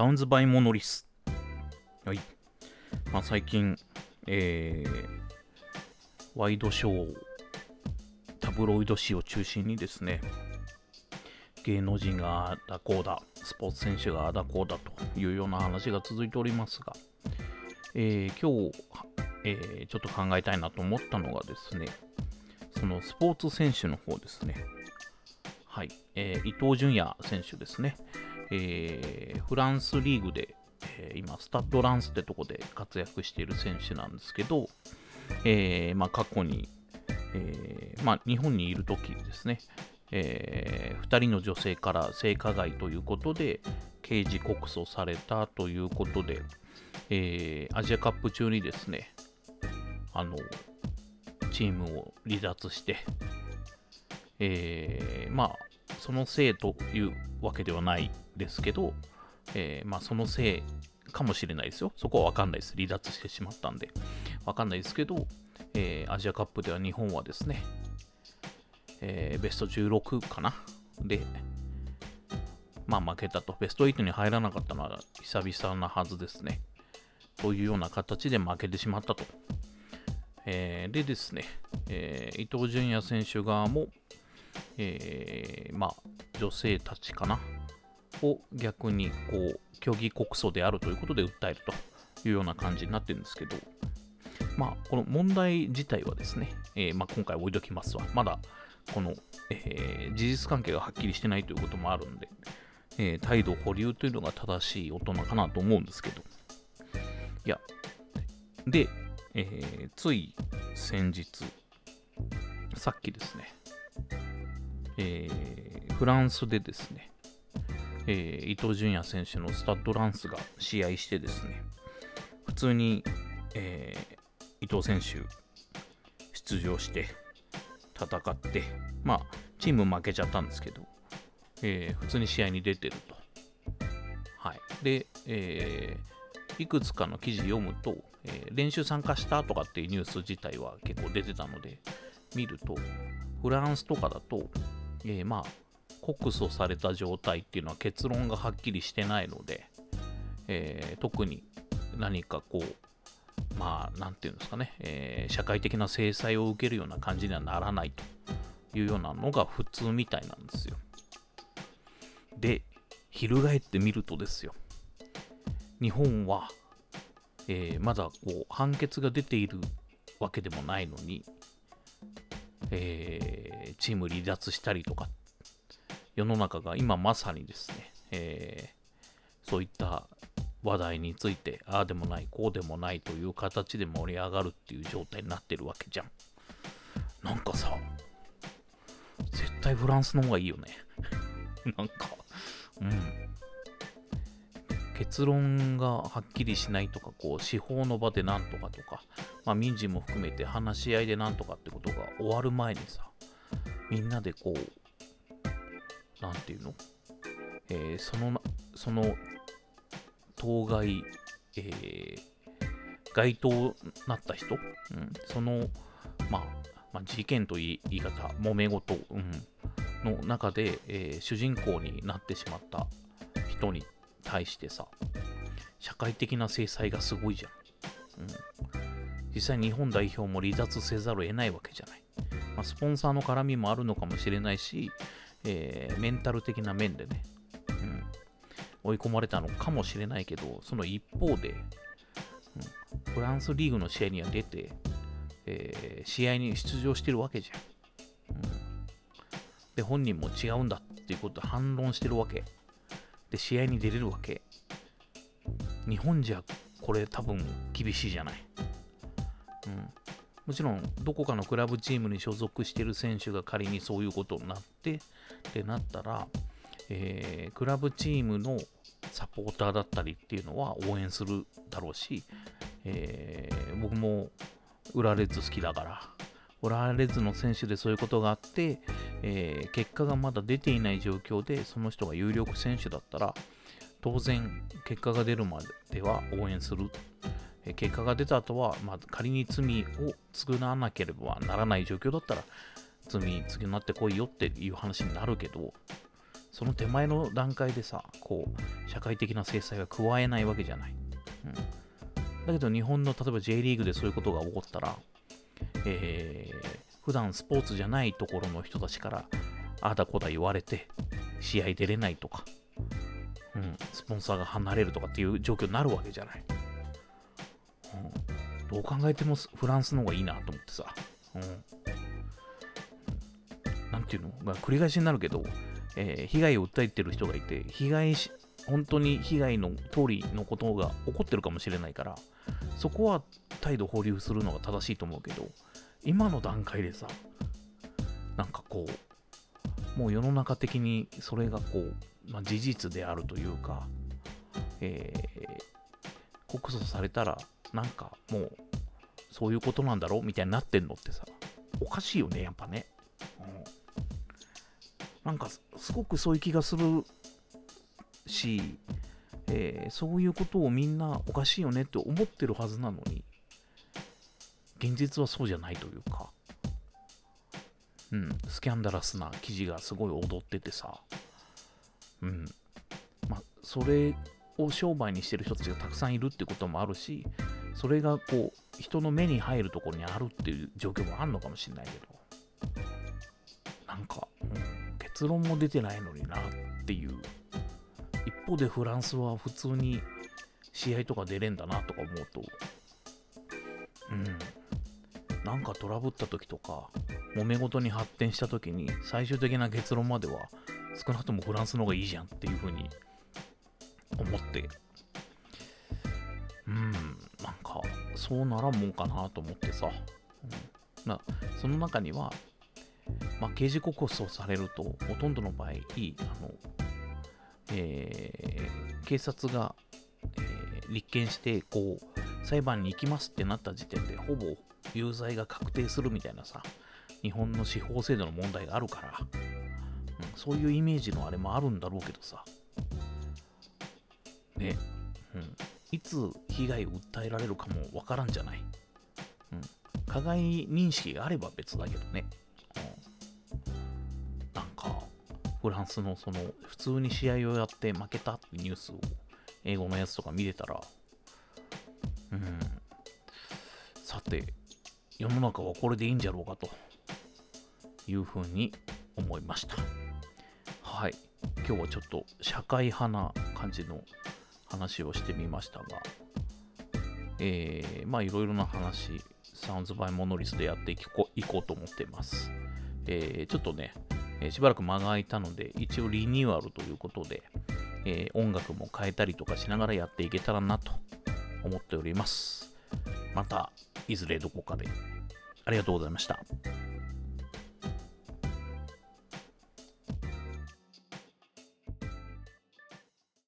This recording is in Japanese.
サウンズバイモノリス。はい。まあ、最近、えー、ワイドショー、タブロイド紙を中心にですね、芸能人がだこうだ、スポーツ選手がだこうだというような話が続いておりますが、えー、今日、えー、ちょっと考えたいなと思ったのがですね、そのスポーツ選手の方ですね。はい。えー、伊東純也選手ですね。えー、フランスリーグで、えー、今、スタッドランスってとこで活躍している選手なんですけど、えー、まあ、過去に、え、まあ、日本にいる時ですね、えー、2人の女性から性加害ということで刑事告訴されたということで、えー、アジアカップ中にですねあのチームを離脱して、えー、まあそのせいというわけではないですけど、えー、まあそのせいかもしれないですよ。そこはわかんないです。離脱してしまったんで。わかんないですけど、えー、アジアカップでは日本はですね、えー、ベスト16かなで、まあ負けたと。ベスト8に入らなかったのは久々なはずですね。というような形で負けてしまったと。えー、でですね、え、伊東純也選手側も、えー、まあ、女性たちかなを逆にこう虚偽告訴であるということで訴えるというような感じになってるんですけど、まあ、この問題自体はですね、えー、まあ、今回置いときますわ。まだこの、えー、事実関係がはっきりしてないということもあるんで、えー、態度保留というのが正しい大人かなと思うんですけど。いや、で、え、つい先日、さっきですね、えー、フランスでですね、えー、伊東純也選手のスタッドランスが試合してですね、普通に、えー、伊藤選手出場して戦って、まあ、チーム負けちゃったんですけど、えー、普通に試合に出てると。はい。で、えー、いくつかの記事読むと、えー、練習参加したとかっていうニュース自体は結構出てたので、見ると、フランスとかだと、えー、まあ、告訴された状態っていうのは結論がはっきりしてないので、えー、特に何かこう、まあ、なんていうんですかね、えー、社会的な制裁を受けるような感じにはならないというようなのが普通みたいなんですよ。で、翻ってみるとですよ、日本は、えー、まだこう判決が出ているわけでもないのに、えー、チーム離脱したりとか世の中が今まさにですね、えー、そういった話題について、ああでもない、こうでもないという形で盛り上がるっていう状態になってるわけじゃん。なんかさ、絶対フランスの方がいいよね。なんか、うん。結論がはっきりしないとか、こう、司法の場でなんとかとか、まあ民事も含めて話し合いでなんとかってことが終わる前にさ、みんなでこう、なんていうの、えー、その、その、当該、えー、該当なった人、うん、その、まあ、まあ、事件という言い方、揉め事、うん、の中で、えー、主人公になってしまった人に対してさ、社会的な制裁がすごいじゃん。うん、実際日本代表も離脱せざるを得ないわけじゃない。まあ、スポンサーの絡みもあるのかもしれないし、えー、メンタル的な面でね、うん、追い込まれたのかもしれないけど、その一方で、うん、フランスリーグの試合には出て、えー、試合に出場してるわけじゃん。うん、で、本人も違うんだっていうことで反論してるわけ。で、試合に出れるわけ。日本じゃこれ多分厳しいじゃない。うん、もちろん、どこかのクラブチームに所属している選手が仮にそういうことになってってなったら、えー、クラブチームのサポーターだったりっていうのは応援するだろうし、えー、僕も浦レッズ好きだから、浦レッズの選手でそういうことがあって、えー、結果がまだ出ていない状況で、その人が有力選手だったら、当然、結果が出るまでは応援する。結果が出た後は、まあ、仮に罪を償わなければならない状況だったら、罪償ってこいよっていう話になるけど、その手前の段階でさ、こう、社会的な制裁は加えないわけじゃない。うん、だけど日本の例えば J リーグでそういうことが起こったら、えー、普段スポーツじゃないところの人たちから、あだこだ言われて、試合出れないとか、うん、スポンサーが離れるとかっていう状況になるわけじゃない。うん、どう考えてもフランスの方がいいなと思ってさ。うん、なんていうのが繰り返しになるけど、えー、被害を訴えてる人がいて、被害し、本当に被害の通りのことが起こってるかもしれないから、そこは態度保留するのが正しいと思うけど、今の段階でさ、なんかこう、もう世の中的にそれがこう、まあ、事実であるというか、えー、告訴されたら、なんかもう、そういうことなんだろうみたいになってんのってさ、おかしいよね、やっぱね。うん、なんか、すごくそういう気がするし、えー、そういうことをみんなおかしいよねって思ってるはずなのに、現実はそうじゃないというか、うん、スキャンダラスな記事がすごい踊っててさ、うん、まあ、それを商売にしてる人たちがたくさんいるってこともあるし、それがこう、人の目に入るところにあるっていう状況もあるのかもしれないけど、なんか、うん、結論も出てないのになっていう。一方でフランスは普通に試合とか出れんだなとか思うと、うん、なんかトラブった時とか、揉め事に発展した時に最終的な結論までは少なくともフランスの方がいいじゃんっていうふうに思って、うん、そうならんもんかなと思ってさ、うん、なその中には、まあ、刑事告訴されるとほとんどの場合、あのえー、警察が、えー、立件してこう裁判に行きますってなった時点でほぼ有罪が確定するみたいなさ、日本の司法制度の問題があるから、うん、そういうイメージのあれもあるんだろうけどさ、ね、うん、いつ被害を訴えられるかもわからんじゃない。うん、加害認識があれば別だけどね。うん、なんか、フランスのその、普通に試合をやって負けたってニュースを、英語のやつとか見てたら、うん、さて、世の中はこれでいいんじゃろうかというふうに思いました。はい。今日はちょっと社会派な感じの話をしてみましたが、えー、まあいろいろな話、サウンズバイモノリスでやっていこいこうと思ってます。えー、ちょっとね、え、しばらく間が空いたので、一応リニューアルということで、えー、音楽も変えたりとかしながらやっていけたらなと思っております。また、いずれどこかで。ありがとうございました。